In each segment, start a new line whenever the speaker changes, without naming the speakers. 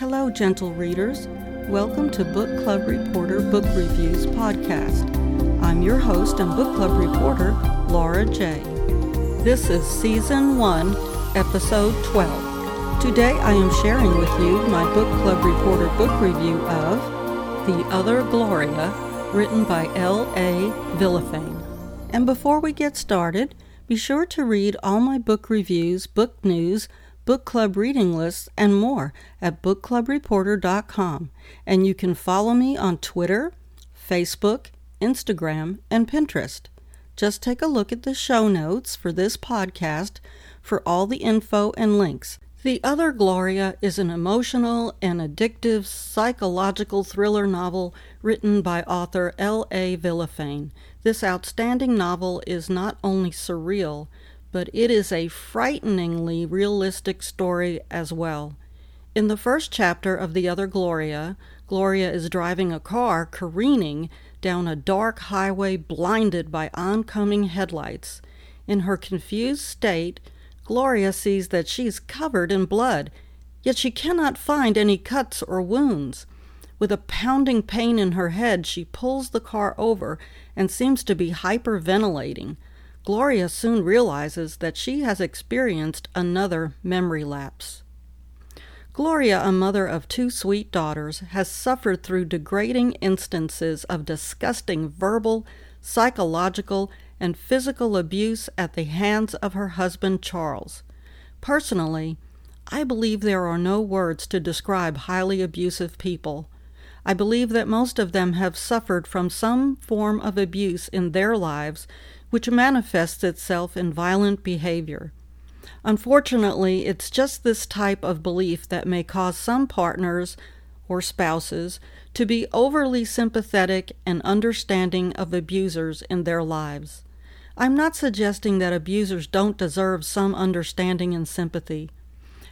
Hello, gentle readers. Welcome to Book Club Reporter Book Reviews podcast. I'm your host and book club reporter, Laura J. This is Season 1, Episode 12. Today I am sharing with you my book club reporter book review of The Other Gloria, written by L.A. Villafane. And before we get started, be sure to read all my book reviews, book news, book club reading lists, and more at bookclubreporter.com. And you can follow me on Twitter, Facebook, Instagram, and Pinterest. Just take a look at the show notes for this podcast for all the info and links. The Other Gloria is an emotional and addictive psychological thriller novel written by author L.A. Villafane. This outstanding novel is not only surreal, but it is a frighteningly realistic story as well. In the first chapter of The Other Gloria, Gloria is driving a car careening down a dark highway blinded by oncoming headlights. In her confused state, Gloria sees that she's covered in blood, yet she cannot find any cuts or wounds. With a pounding pain in her head, she pulls the car over and seems to be hyperventilating. Gloria soon realizes that she has experienced another memory lapse. Gloria, a mother of two sweet daughters, has suffered through degrading instances of disgusting verbal, psychological, and physical abuse at the hands of her husband Charles. Personally, I believe there are no words to describe highly abusive people. I believe that most of them have suffered from some form of abuse in their lives which manifests itself in violent behavior. Unfortunately, it's just this type of belief that may cause some partners or spouses to be overly sympathetic and understanding of abusers in their lives. I'm not suggesting that abusers don't deserve some understanding and sympathy.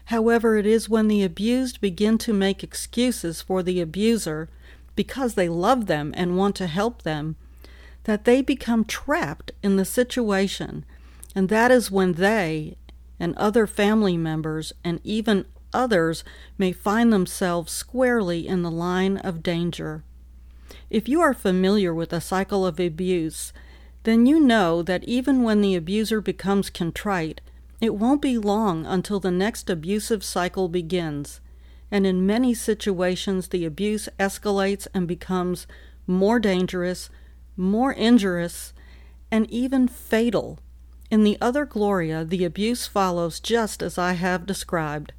However, it is when the abused begin to make excuses for the abuser because they love them and want to help them that they become trapped in the situation, and that is when they and other family members and even others may find themselves squarely in the line of danger. If you are familiar with the cycle of abuse, then you know that even when the abuser becomes contrite, it won't be long until the next abusive cycle begins. And in many situations, the abuse escalates and becomes more dangerous, more injurious, and even fatal. In the other Gloria, the abuse follows just as I have described.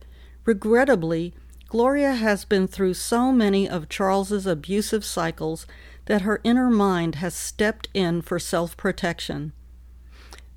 Regrettably, Gloria has been through so many of Charles's abusive cycles that her inner mind has stepped in for self protection.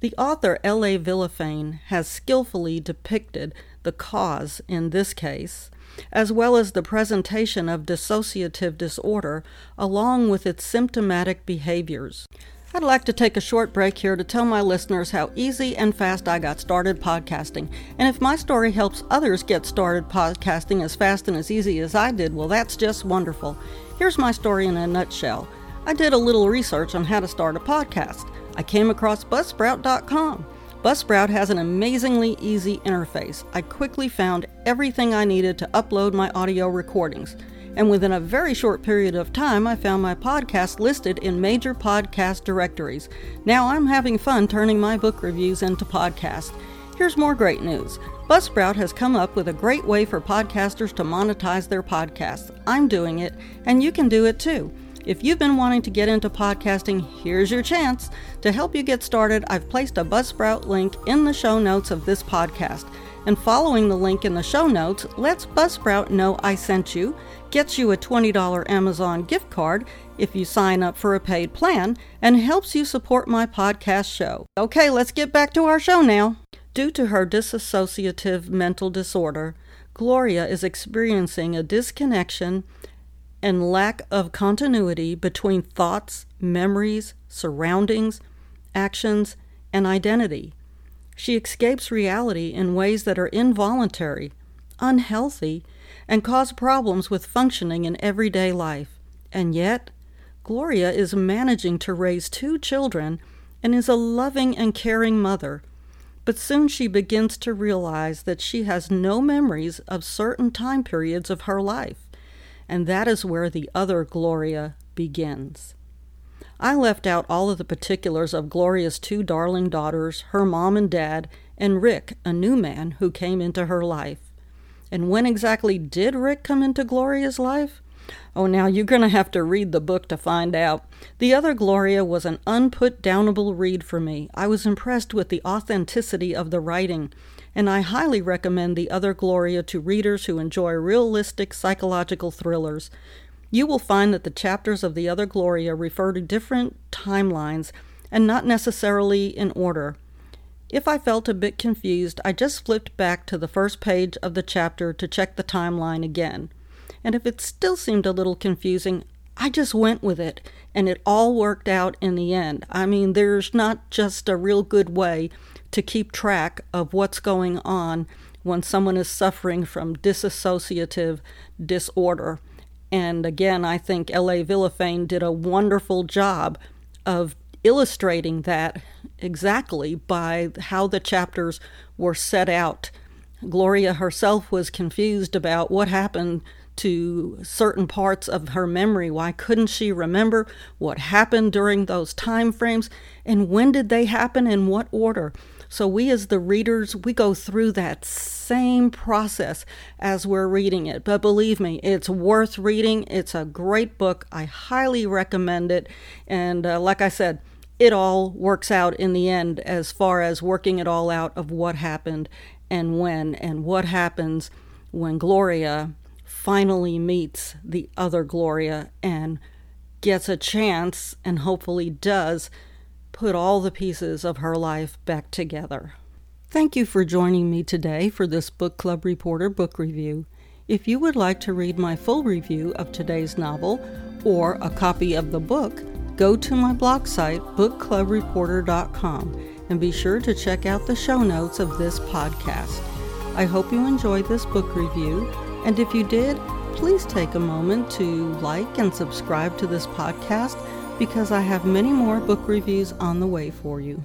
The author L.A. Villafane has skillfully depicted the cause in this case as well as the presentation of dissociative disorder, along with its symptomatic behaviors. I'd like to take a short break here to tell my listeners how easy and fast I got started podcasting. And if my story helps others get started podcasting as fast and as easy as I did, well, that's just wonderful. Here's my story in a nutshell. I did a little research on how to start a podcast. I came across Buzzsprout.com. Buzzsprout has an amazingly easy interface. I quickly found everything I needed to upload my audio recordings, and within a very short period of time, I found my podcast listed in major podcast directories. Now I'm having fun turning my book reviews into podcasts. Here's more great news. Buzzsprout has come up with a great way for podcasters to monetize their podcasts. I'm doing it, and you can do it too. If you've been wanting to get into podcasting, here's your chance. To help you get started, I've placed a Buzzsprout link in the show notes of this podcast. And following the link in the show notes lets Buzzsprout know I sent you, gets you a $20 Amazon gift card if you sign up for a paid plan, and helps you support my podcast show. Okay, let's get back to our show now. Due to her dissociative mental disorder, Gloria is experiencing a disconnection and lack of continuity between thoughts, memories, surroundings, actions, and identity. She escapes reality in ways that are involuntary, unhealthy, and cause problems with functioning in everyday life. And yet, Gloria is managing to raise two children and is a loving and caring mother. but soon she begins to realize that she has no memories of certain time periods of her life, and that is where the other Gloria begins. I left out all of the particulars of Gloria's two darling daughters, her mom and dad, and Rick, a new man who came into her life. And when exactly did Rick come into Gloria's life? Oh, now you're going to have to read the book to find out. The other Gloria was an unputdownable read for me. I was impressed with the authenticity of the writing, and I highly recommend The Other Gloria to readers who enjoy realistic psychological thrillers. You will find that the chapters of The Other Gloria refer to different timelines and not necessarily in order. If I felt a bit confused, I just flipped back to the first page of the chapter to check the timeline again. And if it still seemed a little confusing, I just went with it, and it all worked out in the end. I mean, there's not just a real good way to keep track of what's going on when someone is suffering from dissociative disorder. And again, I think L.A. Villafane did a wonderful job of illustrating that exactly by how the chapters were set out. Gloria herself was confused about what happened to certain parts of her memory. Why couldn't she remember what happened during those time frames and when did they happen in what order? So we as the readers, we go through that same process as we're reading it. But believe me, it's worth reading. It's a great book. I highly recommend it. And uh, like I said, it all works out in the end as far as working it all out of what happened and when and what happens when Gloria finally meets the other Gloria and gets a chance, and hopefully does, put all the pieces of her life back together. Thank you for joining me today for this Book Club Reporter book review. If you would like to read my full review of today's novel or a copy of the book, go to my blog site, bookclubreporter.com, and be sure to check out the show notes of this podcast. I hope you enjoyed this book review and if you did, please take a moment to like and subscribe to this podcast because I have many more book reviews on the way for you.